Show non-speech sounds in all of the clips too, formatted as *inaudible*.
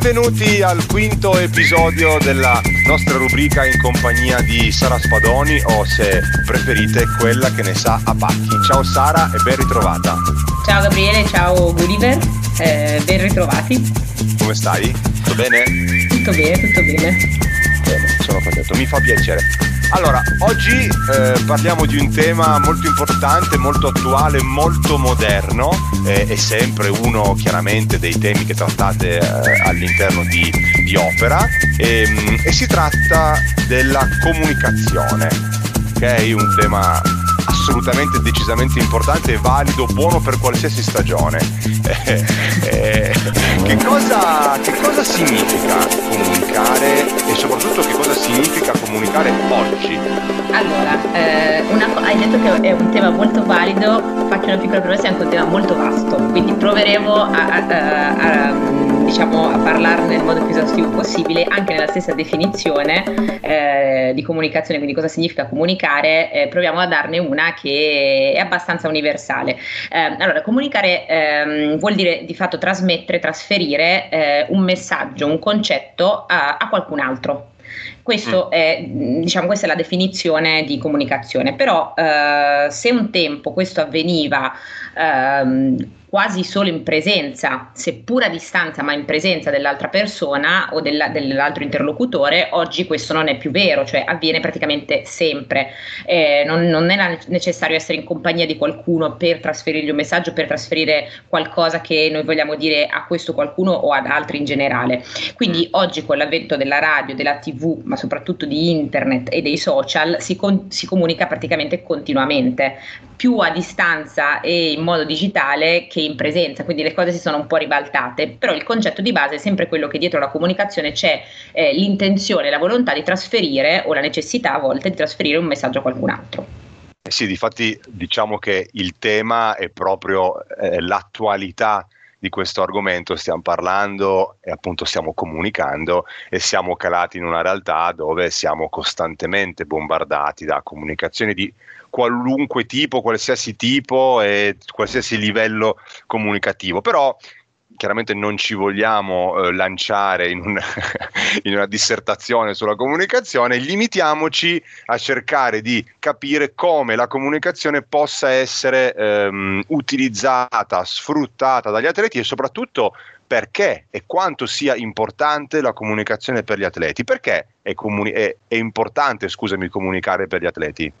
Benvenuti al quinto episodio della nostra rubrica in compagnia di Sara Spadoni o se preferite quella che ne sa a pacchi. Ciao Sara e ben ritrovata. Ciao Gabriele, ciao Gulliver, eh, ben ritrovati. Come stai? Tutto bene? Tutto bene, tutto bene. Bene, sono contento, mi fa piacere. Allora, oggi eh, parliamo di un tema molto importante, molto attuale, molto moderno, eh, è sempre uno chiaramente dei temi che trattate eh, all'interno di, di opera e, ehm, e si tratta della comunicazione, che è un tema assolutamente decisamente importante e valido, buono per qualsiasi stagione. *laughs* Eh, eh, che, cosa, che cosa significa comunicare e soprattutto che cosa significa comunicare oggi? Allora, eh, una, hai detto che è un tema molto valido, faccio una piccola premessa, è anche un tema molto vasto, quindi proveremo a, a, a, a diciamo, a parlarne nel modo più esaustivo possibile, anche nella stessa definizione eh, di comunicazione, quindi cosa significa comunicare, eh, proviamo a darne una che è abbastanza universale. Eh, allora, comunicare ehm, vuol dire di fatto trasmettere, trasferire eh, un messaggio, un concetto a, a qualcun altro. Questo mm. è, diciamo, questa è la definizione di comunicazione, però eh, se un tempo questo avveniva ehm, quasi solo in presenza, seppur a distanza, ma in presenza dell'altra persona o della, dell'altro interlocutore, oggi questo non è più vero, cioè avviene praticamente sempre. Eh, non, non, è necessario essere in compagnia di qualcuno per trasferirgli un messaggio, per trasferire qualcosa che noi vogliamo dire a questo qualcuno o ad altri in generale. Quindi mm. oggi con l'avvento della radio, della tv, ma soprattutto di internet e dei social, si, con, si comunica praticamente continuamente, più a distanza e in modo digitale che in presenza, quindi le cose si sono un po' ribaltate, però il concetto di base è sempre quello che dietro la comunicazione c'è eh, l'intenzione, la volontà di trasferire o la necessità a volte di trasferire un messaggio a qualcun altro. Eh sì, difatti diciamo che il tema è proprio eh, l'attualità di questo argomento, stiamo parlando e appunto stiamo comunicando e siamo calati in una realtà dove siamo costantemente bombardati da comunicazioni di qualunque tipo, qualsiasi tipo e qualsiasi livello comunicativo. Però chiaramente non ci vogliamo eh, lanciare in, un, *laughs* in, una dissertazione sulla comunicazione, limitiamoci a cercare di capire come la comunicazione possa essere ehm, utilizzata, sfruttata dagli atleti e soprattutto perché e quanto sia importante la comunicazione per gli atleti. Perché è, comuni- è, è importante, scusami, comunicare per gli atleti?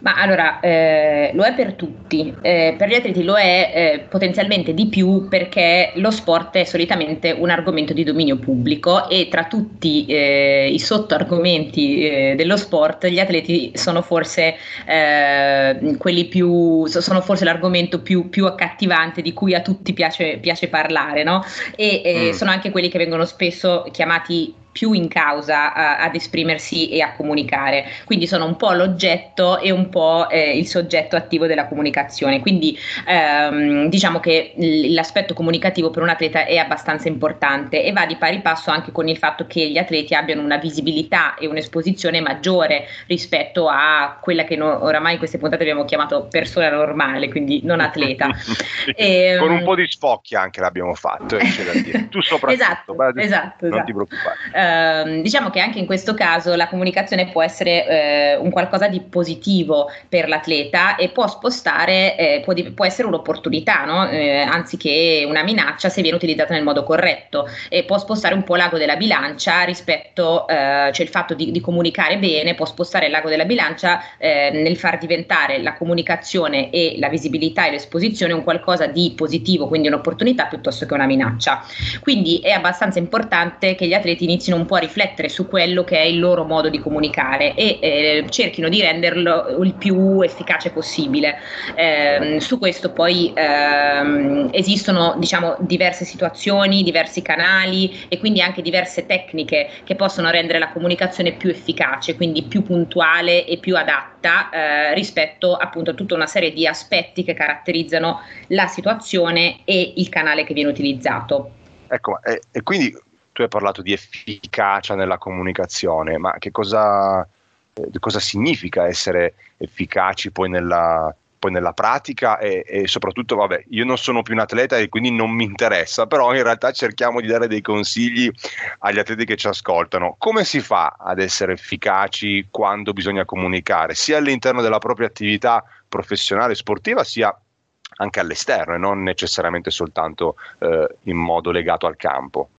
Ma allora, eh, lo è per tutti, eh, per gli atleti lo è eh, potenzialmente di più perché lo sport è solitamente un argomento di dominio pubblico e tra tutti eh, i sottoargomenti eh, dello sport gli atleti sono forse eh, quelli più, sono forse l'argomento più, più, accattivante di cui a tutti piace, piace parlare, no? E mm. sono anche quelli che vengono spesso chiamati più in causa a, ad esprimersi e a comunicare, quindi sono un po' l'oggetto e un po' eh, il soggetto attivo della comunicazione, quindi ehm, diciamo che l'aspetto comunicativo per un atleta è abbastanza importante e va di pari passo anche con il fatto che gli atleti abbiano una visibilità e un'esposizione maggiore rispetto a quella che no, oramai in queste puntate abbiamo chiamato persona normale, quindi non atleta. *laughs* e, con un ehm, po' di spocchi anche l'abbiamo fatto, eh, tu soprattutto, *laughs* esatto, esatto, non esatto. ti preoccupare. Ehm, diciamo che anche in questo caso la comunicazione può essere eh, un qualcosa di positivo per l'atleta e può spostare, eh, può, può, essere un'opportunità, no? eh, anziché una minaccia se viene utilizzata nel modo corretto e può spostare un po' l'ago della bilancia rispetto, eh, cioè il fatto di, di, comunicare bene può spostare l'ago della bilancia eh, nel far diventare la comunicazione e la visibilità e l'esposizione un qualcosa di positivo, quindi un'opportunità piuttosto che una minaccia. Quindi è abbastanza importante che gli atleti inizino inizino un po' a riflettere su quello che è il loro modo di comunicare e eh, cerchino di renderlo il più efficace possibile. Eh, su questo poi ehm, esistono diciamo, diverse situazioni, diversi canali e quindi anche diverse tecniche che possono rendere la comunicazione più efficace, quindi più puntuale e più adatta eh, rispetto appunto a tutta una serie di aspetti che caratterizzano la situazione e il canale che viene utilizzato. Ecco, e, e quindi tu hai parlato di efficacia nella comunicazione, ma che cosa, eh, cosa significa essere efficaci poi nella, poi nella pratica e, e, soprattutto, vabbè, io non sono più un atleta e quindi non mi interessa, però in realtà cerchiamo di dare dei consigli agli atleti che ci ascoltano. Come si fa ad essere efficaci quando bisogna comunicare, sia all'interno della propria attività professionale sportiva, sia anche all'esterno e non necessariamente soltanto eh, in modo legato al campo?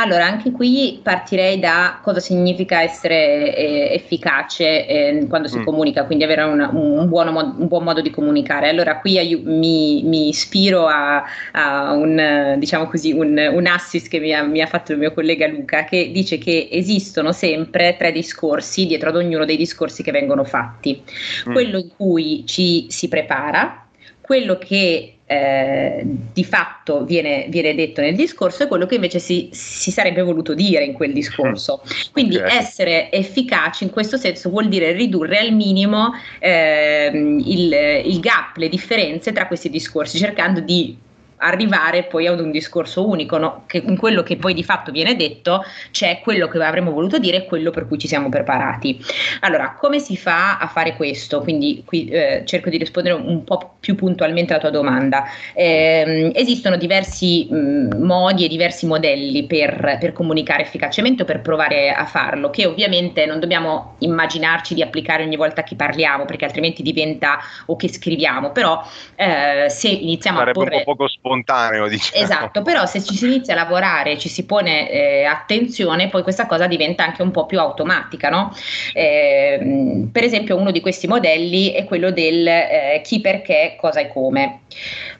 Allora, anche qui partirei da cosa significa essere eh, efficace eh, quando si mm. comunica, quindi avere una, un, buono, un, buon modo di comunicare. Allora, qui io, mi, mi, ispiro a, a un, diciamo così, un, un, assist che mi ha, mi ha, fatto il mio collega Luca, che dice che esistono sempre tre discorsi dietro ad ognuno dei discorsi che vengono fatti. Mm. Quello in cui ci si prepara, quello che eh, di fatto viene, viene, detto nel discorso e quello che invece si, si, sarebbe voluto dire in quel discorso. *laughs* Quindi okay. essere efficaci in questo senso vuol dire ridurre al minimo eh, il, il gap, le differenze tra questi discorsi, cercando di arrivare poi ad un discorso unico, no? che in quello che poi di fatto viene detto c'è quello che avremmo voluto dire e quello per cui ci siamo preparati. Allora, come si fa a fare questo? Quindi qui eh, cerco di rispondere un po' più puntualmente alla tua domanda. Eh, esistono diversi mh, mm, modi e diversi modelli per, per comunicare efficacemente o per provare a farlo, che ovviamente non dobbiamo immaginarci di applicare ogni volta che parliamo, perché altrimenti diventa o che scriviamo, però eh, se iniziamo Sarebbe a porre... un po' poco spontaneo, diciamo. Esatto, però se ci si inizia a lavorare, ci si pone eh, attenzione, poi questa cosa diventa anche un po' più automatica, no? Eh, per esempio uno di questi modelli è quello del eh, chi perché, cosa e come.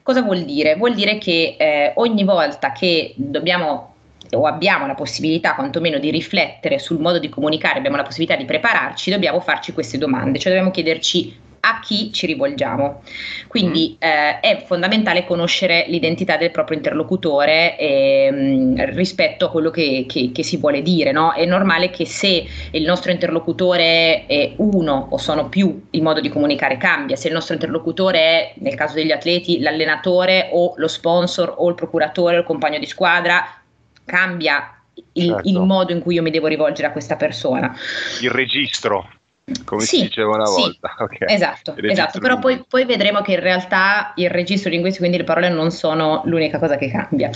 Cosa vuol dire? Vuol dire che eh, ogni volta che dobbiamo o abbiamo la possibilità quantomeno di riflettere sul modo di comunicare, abbiamo la possibilità di prepararci, dobbiamo farci queste domande, cioè dobbiamo chiederci a chi ci rivolgiamo. Quindi mm. eh, è fondamentale conoscere l'identità del proprio interlocutore eh, rispetto a quello che, che, che si vuole dire. No? È normale che se il nostro interlocutore è uno o sono più, il modo di comunicare cambia. Se il nostro interlocutore è, nel caso degli atleti, l'allenatore o lo sponsor o il procuratore o il compagno di squadra, cambia il, certo. il, modo in cui io mi devo rivolgere a questa persona. Il registro come sì, si diceva una sì, volta. *laughs* Okay. Esatto, esatto. però poi, poi, vedremo che in realtà il registro linguistico, quindi le parole non sono l'unica cosa che cambia.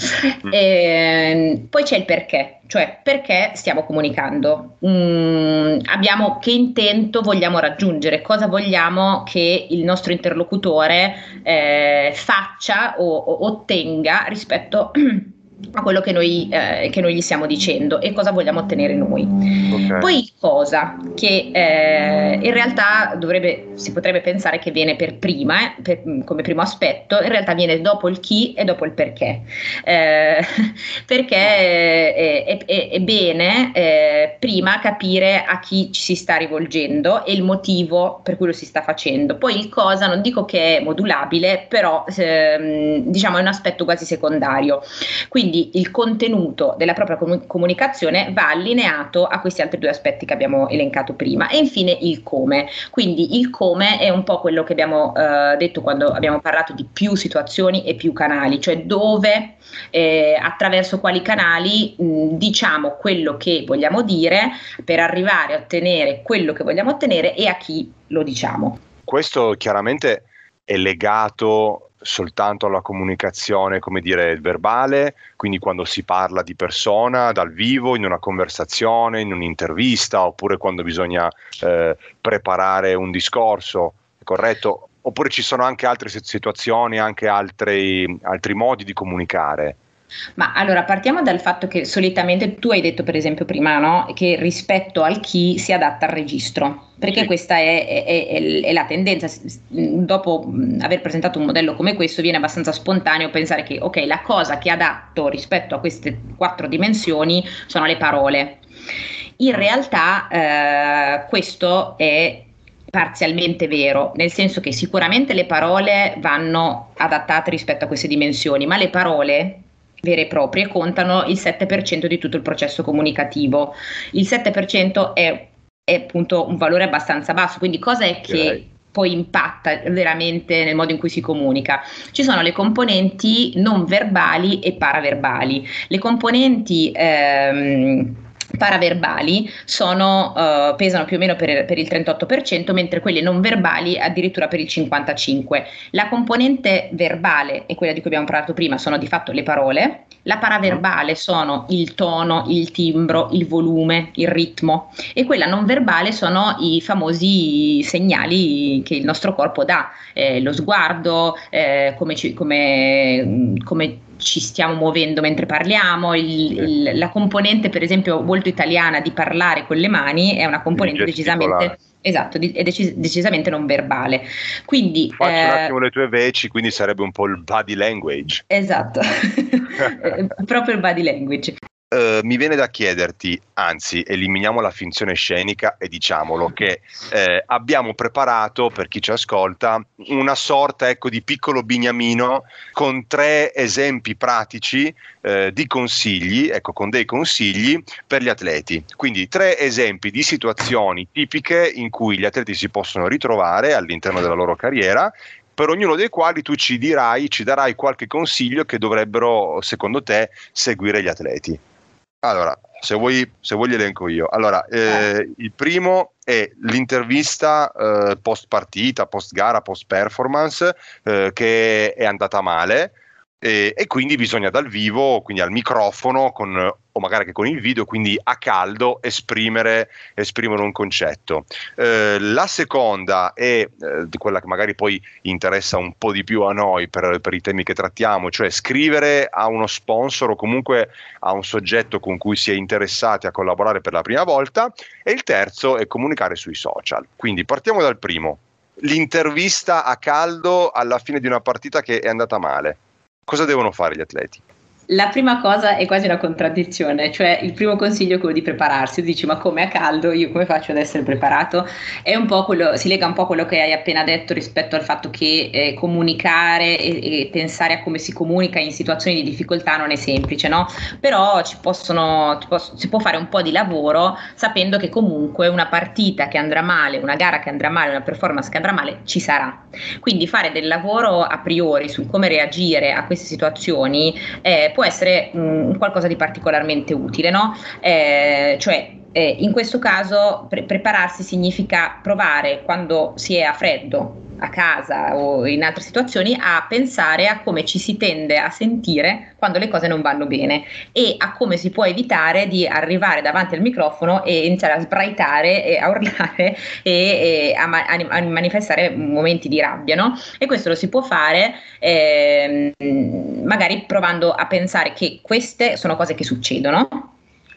Mm. E, ehm, poi c'è il perché, cioè perché stiamo comunicando, mm, abbiamo che intento vogliamo raggiungere, cosa vogliamo che il nostro interlocutore eh, faccia o, o ottenga rispetto *clears throat* a quello che noi, eh, che noi, gli stiamo dicendo e cosa vogliamo ottenere noi. Okay. Poi il cosa, che eh, in realtà dovrebbe, si potrebbe pensare che viene per prima, eh, per, come primo aspetto, in realtà viene dopo il chi e dopo il perché. Eh, *laughs* perché è, è, è, è bene eh, prima capire a chi ci si sta rivolgendo e il motivo per cui lo si sta facendo. Poi il cosa non dico che è modulabile, però ehm, diciamo è un aspetto quasi secondario. Quindi quindi il contenuto della propria comunicazione va allineato a questi altri due aspetti che abbiamo elencato prima e infine il come. Quindi il come è un po' quello che abbiamo eh, detto quando abbiamo parlato di più situazioni e più canali, cioè dove eh, attraverso quali canali mh, diciamo quello che vogliamo dire per arrivare a ottenere quello che vogliamo ottenere e a chi lo diciamo. Questo chiaramente è legato soltanto alla comunicazione, come dire, verbale, quindi quando si parla di persona, dal vivo, in una conversazione, in un'intervista, oppure quando bisogna eh, preparare un discorso, corretto? Oppure ci sono anche altre situazioni, anche altri, altri modi di comunicare? Ma allora partiamo dal fatto che solitamente tu hai detto per esempio prima no, che rispetto al chi si adatta al registro, perché sì. questa è, è, è, è, la tendenza, dopo aver presentato un modello come questo viene abbastanza spontaneo pensare che ok la cosa che adatto rispetto a queste quattro dimensioni sono le parole. In realtà eh, questo è parzialmente vero, nel senso che sicuramente le parole vanno adattate rispetto a queste dimensioni, ma le parole vere e proprie contano il 7% di tutto il processo comunicativo. Il 7% è, è appunto un valore abbastanza basso, quindi cosa è che okay. poi impatta veramente nel modo in cui si comunica? Ci sono le componenti non verbali e paraverbali. Le componenti ehm, paraverbali sono, uh, pesano più o meno per, per, il 38%, mentre quelli non verbali addirittura per il 55%. La componente verbale è quella di cui abbiamo parlato prima, sono di fatto le parole, la paraverbale sono il tono, il timbro, il volume, il ritmo e quella non verbale sono i famosi segnali che il nostro corpo dà, eh, lo sguardo, eh, come, ci, come, come ci stiamo muovendo mentre parliamo, il, il, la componente per esempio molto italiana di parlare con le mani è una componente decisamente... Esatto, è decis- decisamente non verbale. Quindi, Faccio eh, un attimo le tue veci, quindi sarebbe un po' il body language. Esatto, *laughs* *laughs* eh, proprio il body language. Uh, mi viene da chiederti, anzi, eliminiamo la finzione scenica e diciamolo che eh, abbiamo preparato per chi ci ascolta una sorta ecco, di piccolo bignamino con tre esempi pratici eh, di consigli, ecco, con dei consigli per gli atleti. Quindi tre esempi di situazioni tipiche in cui gli atleti si possono ritrovare all'interno della loro carriera per ognuno dei quali tu ci dirai, ci darai qualche consiglio che dovrebbero, secondo te, seguire gli atleti. Allora, se vuoi, se vuoi elenco io. Allora, eh, eh. il primo è l'intervista eh, post partita, post gara, post performance eh, che è andata male e, e, quindi bisogna dal vivo, quindi al microfono con, o magari anche con il video, quindi a caldo esprimere, esprimere un concetto. Eh, la seconda è eh, quella che magari poi interessa un po' di più a noi per, per, i temi che trattiamo, cioè scrivere a uno sponsor o comunque a un soggetto con cui si è interessati a collaborare per la prima volta e il terzo è comunicare sui social. Quindi partiamo dal primo, l'intervista a caldo alla fine di una partita che è andata male. Cosa devono fare gli atleti? La prima cosa è quasi una contraddizione, cioè il primo consiglio è quello di prepararsi, dici ma come a caldo, io come faccio ad essere preparato? È quello, si lega un po' a quello che hai appena detto rispetto al fatto che eh, comunicare e, e, pensare a come si comunica in situazioni di difficoltà non è semplice, no? Però possono, posso, si può fare un po' di lavoro sapendo che comunque una partita che andrà male, una gara che andrà male, una performance che andrà male ci sarà. Quindi fare del lavoro a priori su come reagire a queste situazioni eh, può essere mh, qualcosa di particolarmente utile, no? Eh, cioè eh, in questo caso pre- prepararsi significa provare quando si è a freddo a casa o in altre situazioni a pensare a come ci si tende a sentire quando le cose non vanno bene e a come si può evitare di arrivare davanti al microfono e iniziare a sbraitare e a urlare *laughs* e, e a, ma- a, manifestare momenti di rabbia no? e questo lo si può fare eh, magari provando a pensare che queste sono cose che succedono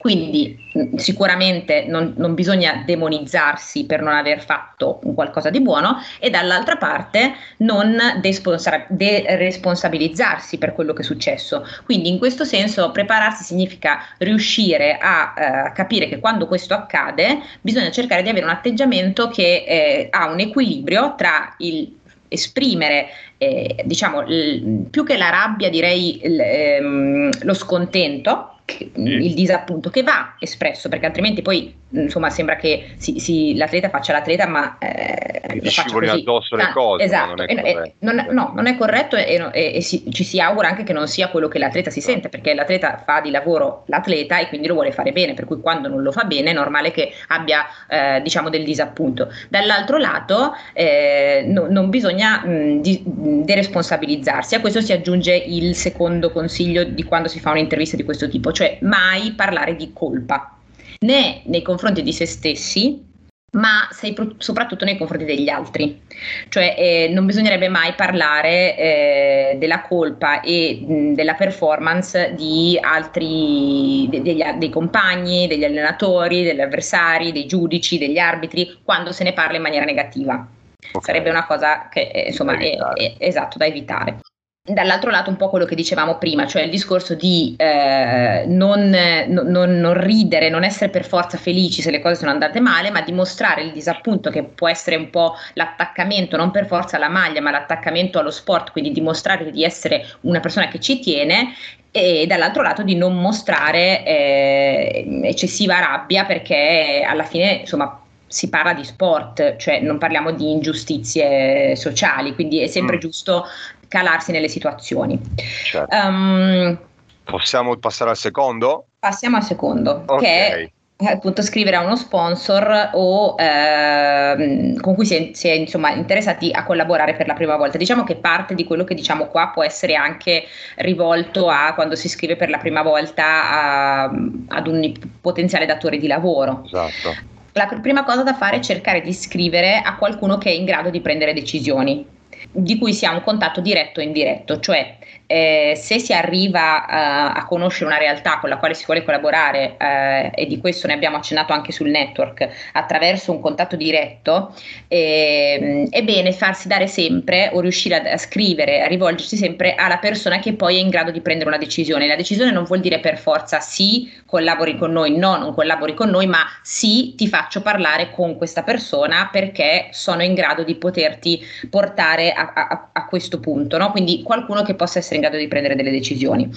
quindi mm, sicuramente non, non, bisogna demonizzarsi per non aver fatto qualcosa di buono e dall'altra parte non deresponsabilizzarsi per quello che è successo. Quindi in questo senso prepararsi significa riuscire a eh, capire che quando questo accade bisogna cercare di avere un atteggiamento che eh, ha un equilibrio tra il esprimere eh, diciamo l- più che la rabbia direi l- ehm, lo scontento il disappunto che va espresso perché altrimenti poi insomma sembra che si, si, l'atleta faccia l'atleta ma eh, lo scivoli addosso le ah, cose esatto. non è e, non, no non è corretto e, e, e si, ci si augura anche che non sia quello che l'atleta si sente perché l'atleta fa di lavoro l'atleta e quindi lo vuole fare bene per cui quando non lo fa bene è normale che abbia eh, diciamo del disappunto. Dall'altro lato eh, no, non bisogna mh, di, deresponsabilizzarsi. A questo si aggiunge il secondo consiglio di quando si fa un'intervista di questo tipo cioè mai parlare di colpa né nei confronti di se stessi, ma pro- soprattutto nei confronti degli altri. Cioè eh, non bisognerebbe mai parlare eh, della colpa e mh, della performance di altri, de- degli, dei compagni, degli allenatori, degli avversari, dei giudici, degli arbitri, quando se ne parla in maniera negativa. Okay. Sarebbe una cosa che eh, insomma è, è, esatto da evitare dall'altro lato un po' quello che dicevamo prima, cioè il discorso di eh, non, non, non, ridere, non essere per forza felici se le cose sono andate male, ma dimostrare il disappunto che può essere un po' l'attaccamento, non per forza alla maglia, ma l'attaccamento allo sport, quindi dimostrare di essere una persona che ci tiene e dall'altro lato di non mostrare eh, eccessiva rabbia perché alla fine insomma si parla di sport, cioè non parliamo di ingiustizie sociali, quindi è sempre mm. giusto calarsi nelle situazioni. Certo. Um, Possiamo passare al secondo? Passiamo al secondo, okay. che è appunto scrivere a uno sponsor o eh, con cui si è, si è, insomma interessati a collaborare per la prima volta. Diciamo che parte di quello che diciamo qua può essere anche rivolto a quando si scrive per la prima volta a, ad un potenziale datore di lavoro. Esatto. La prima cosa da fare è cercare di scrivere a qualcuno che è in grado di prendere decisioni di cui si ha un contatto diretto o indiretto, cioè eh, se si arriva uh, a conoscere una realtà con la quale si vuole collaborare uh, e di questo ne abbiamo accennato anche sul network attraverso un contatto diretto, eh, è bene farsi dare sempre o riuscire a, a, scrivere, a rivolgersi sempre alla persona che poi è in grado di prendere una decisione. La decisione non vuol dire per forza sì, collabori con noi, no, non collabori con noi, ma sì, ti faccio parlare con questa persona perché sono in grado di poterti portare a, a, a questo punto, no? quindi qualcuno che possa essere in grado di prendere delle decisioni.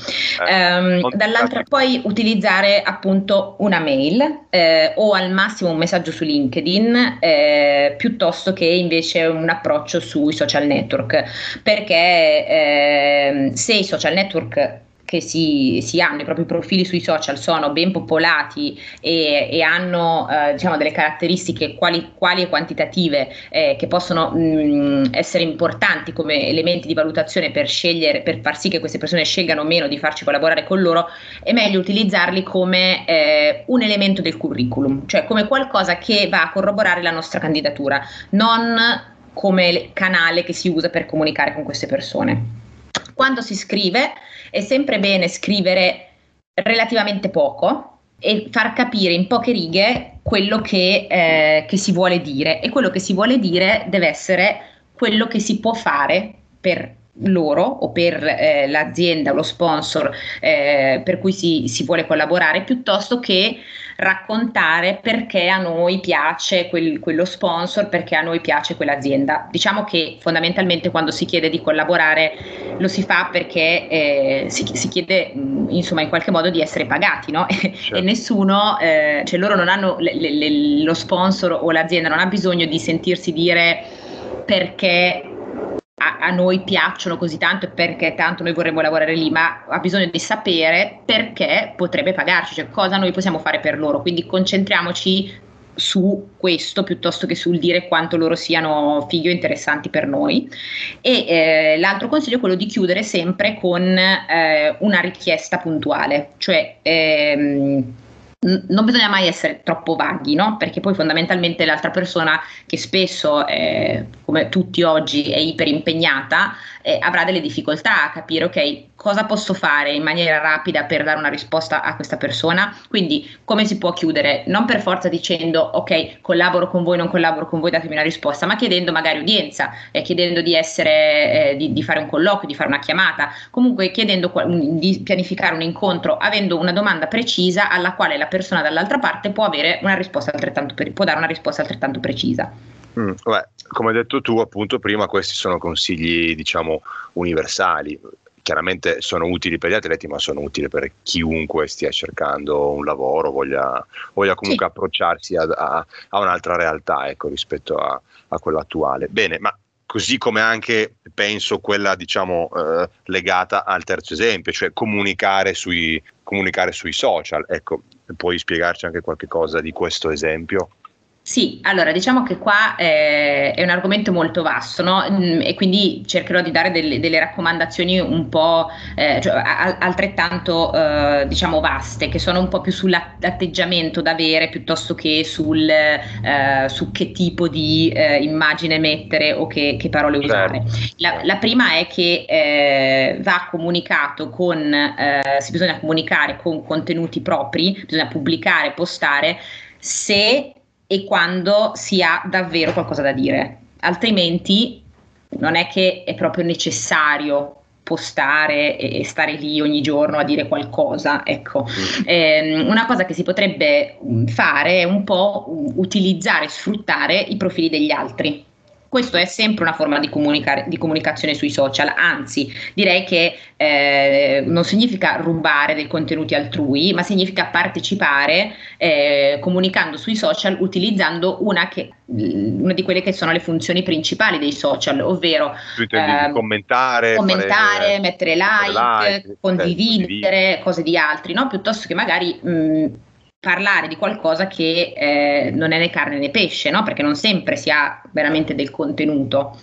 Eh, um, dall'altra poi utilizzare appunto una mail eh, o al massimo un messaggio su LinkedIn eh, piuttosto che invece un approccio sui social network perché ehm, se i social network che si, si, hanno, i propri profili sui social sono ben popolati e, e hanno eh, diciamo delle caratteristiche quali, quali e quantitative eh, che possono mh, essere importanti come elementi di valutazione per scegliere, per far sì che queste persone scelgano meno di farci collaborare con loro, è meglio utilizzarli come eh, un elemento del curriculum, cioè come qualcosa che va a corroborare la nostra candidatura, non come canale che si usa per comunicare con queste persone. Quando si scrive è sempre bene scrivere relativamente poco e far capire in poche righe quello che, eh, che si vuole dire. E quello che si vuole dire deve essere quello che si può fare per loro o per eh, l'azienda o lo sponsor eh, per cui si, si, vuole collaborare piuttosto che raccontare perché a noi piace quel, quello sponsor, perché a noi piace quell'azienda. Diciamo che fondamentalmente quando si chiede di collaborare lo si fa perché eh, si, si, chiede insomma in qualche modo di essere pagati no? *laughs* certo. e nessuno, eh, cioè loro non hanno le, le, lo sponsor o l'azienda non ha bisogno di sentirsi dire perché a, a, noi piacciono così tanto e perché tanto noi vorremmo lavorare lì, ma ha bisogno di sapere perché potrebbe pagarci, cioè cosa noi possiamo fare per loro. Quindi concentriamoci su questo piuttosto che sul dire quanto loro siano fighi o interessanti per noi. E eh, l'altro consiglio è quello di chiudere sempre con eh, una richiesta puntuale, cioè ehm, non bisogna mai essere troppo vaghi, no? Perché poi fondamentalmente l'altra persona che spesso, eh, come tutti oggi, è iperimpegnata, eh, avrà delle difficoltà a capire, ok, cosa posso fare in maniera rapida per dare una risposta a questa persona? Quindi come si può chiudere? Non per forza dicendo, ok, collaboro con voi, non collaboro con voi, datemi una risposta, ma chiedendo magari udienza, eh, chiedendo di, essere, eh, di, di, fare un colloquio, di fare una chiamata, comunque chiedendo di pianificare un incontro, avendo una domanda precisa alla quale la persona dall'altra parte può, avere una risposta altrettanto, può dare una risposta altrettanto precisa. Mm, beh, come hai detto tu appunto prima, questi sono consigli diciamo universali. Chiaramente sono utili per gli atleti, ma sono utili per chiunque stia cercando un lavoro, voglia, voglia comunque sì. approcciarsi a, a, a, un'altra realtà ecco, rispetto a, a quella attuale. Bene, ma così come anche penso quella diciamo eh, legata al terzo esempio, cioè comunicare sui, comunicare sui social. Ecco, puoi spiegarci anche qualche cosa di questo esempio? Sì, allora diciamo che qua eh, è un argomento molto vasto no? Mm, e quindi cercherò di dare delle, delle raccomandazioni un po' eh, cioè, a, altrettanto eh, diciamo vaste che sono un po' più sull'atteggiamento da avere piuttosto che sul, eh, su che tipo di eh, immagine mettere o che, che parole usare. La, la, prima è che eh, va comunicato con, si bisogna comunicare con contenuti propri, bisogna pubblicare, postare se e quando si ha davvero qualcosa da dire. Altrimenti non è che è proprio necessario postare e stare lì ogni giorno a dire qualcosa. Ecco. Mm. Eh, una cosa che si potrebbe fare è un po' utilizzare, sfruttare i profili degli altri. Questo è sempre una forma di, di comunicazione sui social, anzi direi che eh, non significa rubare dei contenuti altrui, ma significa partecipare eh, comunicando sui social utilizzando una, che, una, di quelle che sono le funzioni principali dei social, ovvero eh, commentare, commentare fare, mettere like, like condividere, cose di altri, no? piuttosto che magari... Mh, parlare di qualcosa che eh, non è né carne né pesce, no? perché non sempre si ha veramente del contenuto.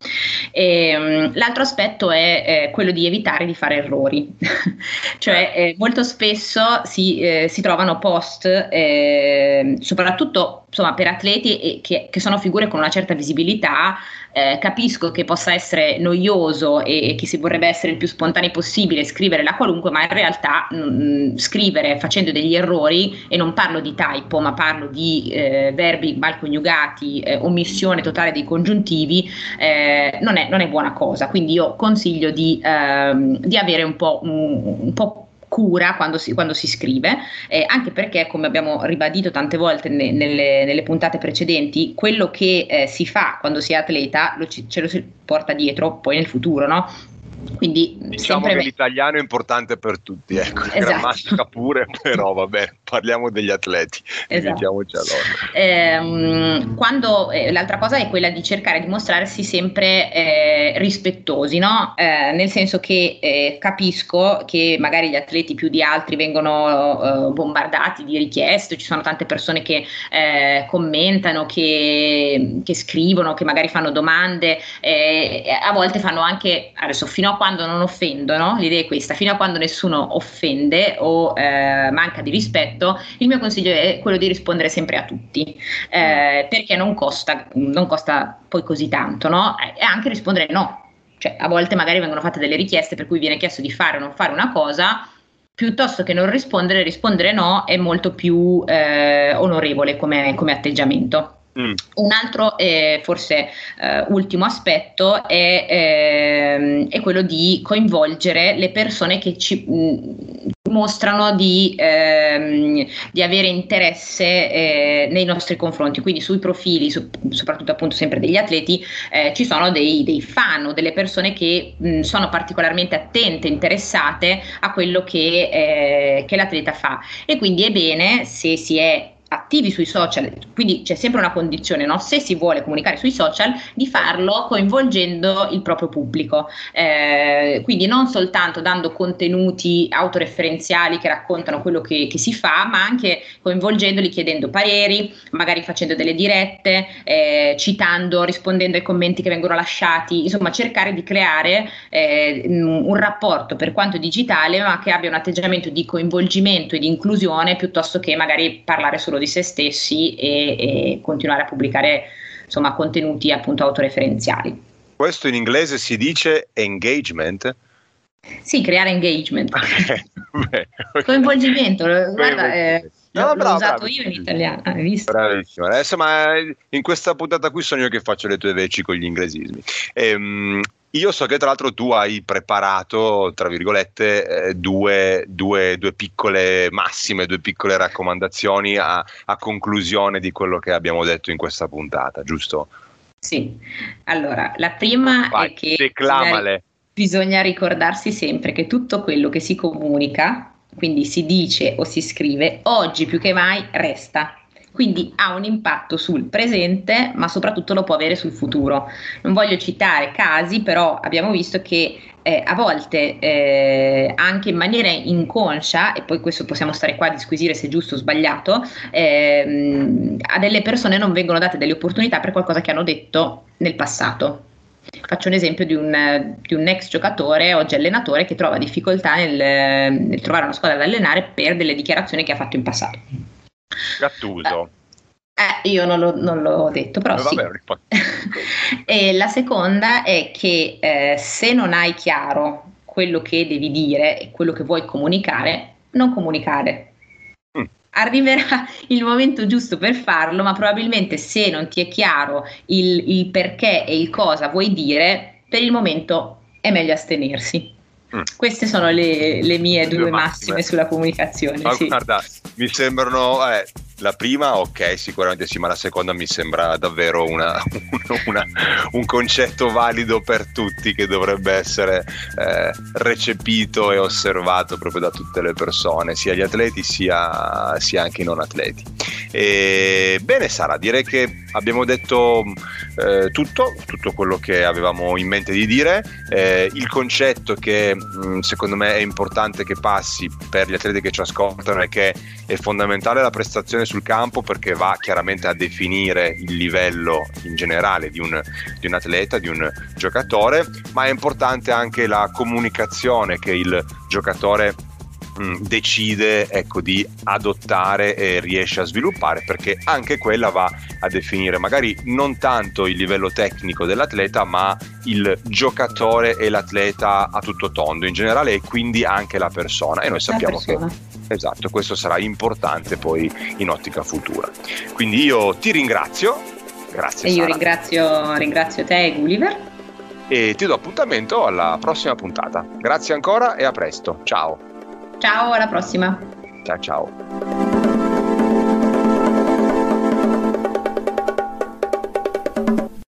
E, um, l'altro aspetto è eh, quello di evitare di fare errori, *laughs* cioè eh, molto spesso si, eh, si trovano post, eh, soprattutto insomma, per atleti che, che, sono figure con una certa visibilità, eh, capisco che possa essere noioso e, e, che si vorrebbe essere il più spontanei possibile scrivere la qualunque, ma in realtà mh, mm, scrivere facendo degli errori, e non parlo di typo, ma parlo di eh, verbi mal coniugati, eh, omissione totale dei congiuntivi, eh, non è, non, è, buona cosa. Quindi io consiglio di, ehm, di avere un po', un, un po' cura quando si, quando si scrive, eh, anche perché, come abbiamo ribadito tante volte ne, nelle, nelle, puntate precedenti, quello che eh, si fa quando si è atleta lo, ce lo si porta dietro poi nel futuro, no? Quindi diciamo che me... l'italiano è importante per tutti, ecco, la esatto. grammatica pure, *laughs* però vabbè, parliamo degli atleti, esatto. ehm, quando, eh, l'altra cosa è quella di cercare di mostrarsi sempre eh, rispettosi, no? eh, nel senso che eh, capisco che magari gli atleti più di altri vengono eh, bombardati di richieste, ci sono tante persone che eh, commentano, che, che, scrivono, che magari fanno domande, a volte fanno anche, adesso fino a quando non offendono, l'idea è questa, fino a quando nessuno offende o eh, manca di rispetto, il mio consiglio è quello di rispondere sempre a tutti, eh, perché non costa, non costa poi così tanto, no? E anche rispondere no. Cioè, a volte magari vengono fatte delle richieste per cui viene chiesto di fare o non fare una cosa, piuttosto che non rispondere, rispondere no è molto più eh, onorevole come, come atteggiamento. Mm. Un altro, eh, forse eh, ultimo aspetto, è, eh, è, quello di coinvolgere le persone che ci mh, mm, mostrano di, ehm, di, avere interesse eh, nei nostri confronti. Quindi sui profili, su, soprattutto appunto sempre degli atleti, eh, ci sono dei, dei, fan o delle persone che mh, sono particolarmente attente, interessate a quello che, eh, che l'atleta fa. E quindi è bene se si è attivi sui social, quindi c'è sempre una condizione, no? se si vuole comunicare sui social, di farlo coinvolgendo il proprio pubblico, eh, quindi non soltanto dando contenuti autoreferenziali che raccontano quello che, che, si fa, ma anche coinvolgendoli, chiedendo pareri, magari facendo delle dirette, eh, citando, rispondendo ai commenti che vengono lasciati, insomma cercare di creare eh, un rapporto per quanto digitale, ma che abbia un atteggiamento di coinvolgimento e di inclusione piuttosto che magari parlare solo di se stessi e, e continuare a pubblicare insomma, contenuti appunto autoreferenziali. Questo in inglese si dice engagement? Sì, creare engagement. Coinvolgimento, guarda, eh, no, l'ho bravo, usato bravo. io in italiano, hai visto? Bravissimo. Adesso, ma in questa puntata qui sono io che faccio le tue veci con gli inglesismi. Ehm, io so che tra l'altro tu hai preparato, tra virgolette, eh, due, due, due, piccole massime, due piccole raccomandazioni a, a, conclusione di quello che abbiamo detto in questa puntata, giusto? Sì, allora, la prima Vai, è che bisogna, bisogna ricordarsi sempre che tutto quello che si comunica, quindi si dice o si scrive, oggi più che mai resta quindi ha un impatto sul presente, ma soprattutto lo può avere sul futuro. Non voglio citare casi, però abbiamo visto che eh, a volte eh, anche in maniera inconscia, e poi questo possiamo stare qua a disquisire se è giusto o sbagliato, ehm, a delle persone non vengono date delle opportunità per qualcosa che hanno detto nel passato. Faccio un esempio di un, di un, ex giocatore, oggi allenatore, che trova difficoltà nel, nel trovare una squadra da allenare per delle dichiarazioni che ha fatto in passato. Gattuso. Eh, io non, lo, non l'ho detto, però eh, sì. *laughs* e la seconda è che eh, se non hai chiaro quello che devi dire e quello che vuoi comunicare, non comunicare. Mm. Arriverà *laughs* il momento giusto per farlo, ma probabilmente se non ti è chiaro il, il perché e il cosa vuoi dire, per il momento è meglio astenersi. Mm. Queste sono le, le mie due, due massime. massime. sulla comunicazione. Ma sì. guarda, mi sembrano, eh, la prima, ok, sicuramente sì, ma la seconda mi sembra davvero una, *laughs* una, un concetto valido per tutti che dovrebbe essere eh, recepito e osservato proprio da tutte le persone, sia gli atleti sia, sia anche i non atleti. E, bene Sara, direi che abbiamo detto eh, tutto, tutto quello che avevamo in mente di dire. Eh, il concetto che mh, mm, secondo me è importante che passi per gli atleti che ci ascoltano è che è fondamentale la prestazione sul campo perché va chiaramente a definire il livello in generale di un, di un atleta, di un giocatore, ma è importante anche la comunicazione che il giocatore Mm, decide ecco, di adottare e riesce a sviluppare perché anche quella va a definire magari non tanto il livello tecnico dell'atleta ma il giocatore e l'atleta a tutto tondo in generale e quindi anche la persona. E noi sappiamo che esatto questo sarà importante poi in ottica futura. Quindi io ti ringrazio. Grazie e io ringrazio, ringrazio te Gulliver. E ti do appuntamento alla prossima puntata. Grazie ancora e a presto. Ciao. Ciao, alla prossima. Ciao ciao.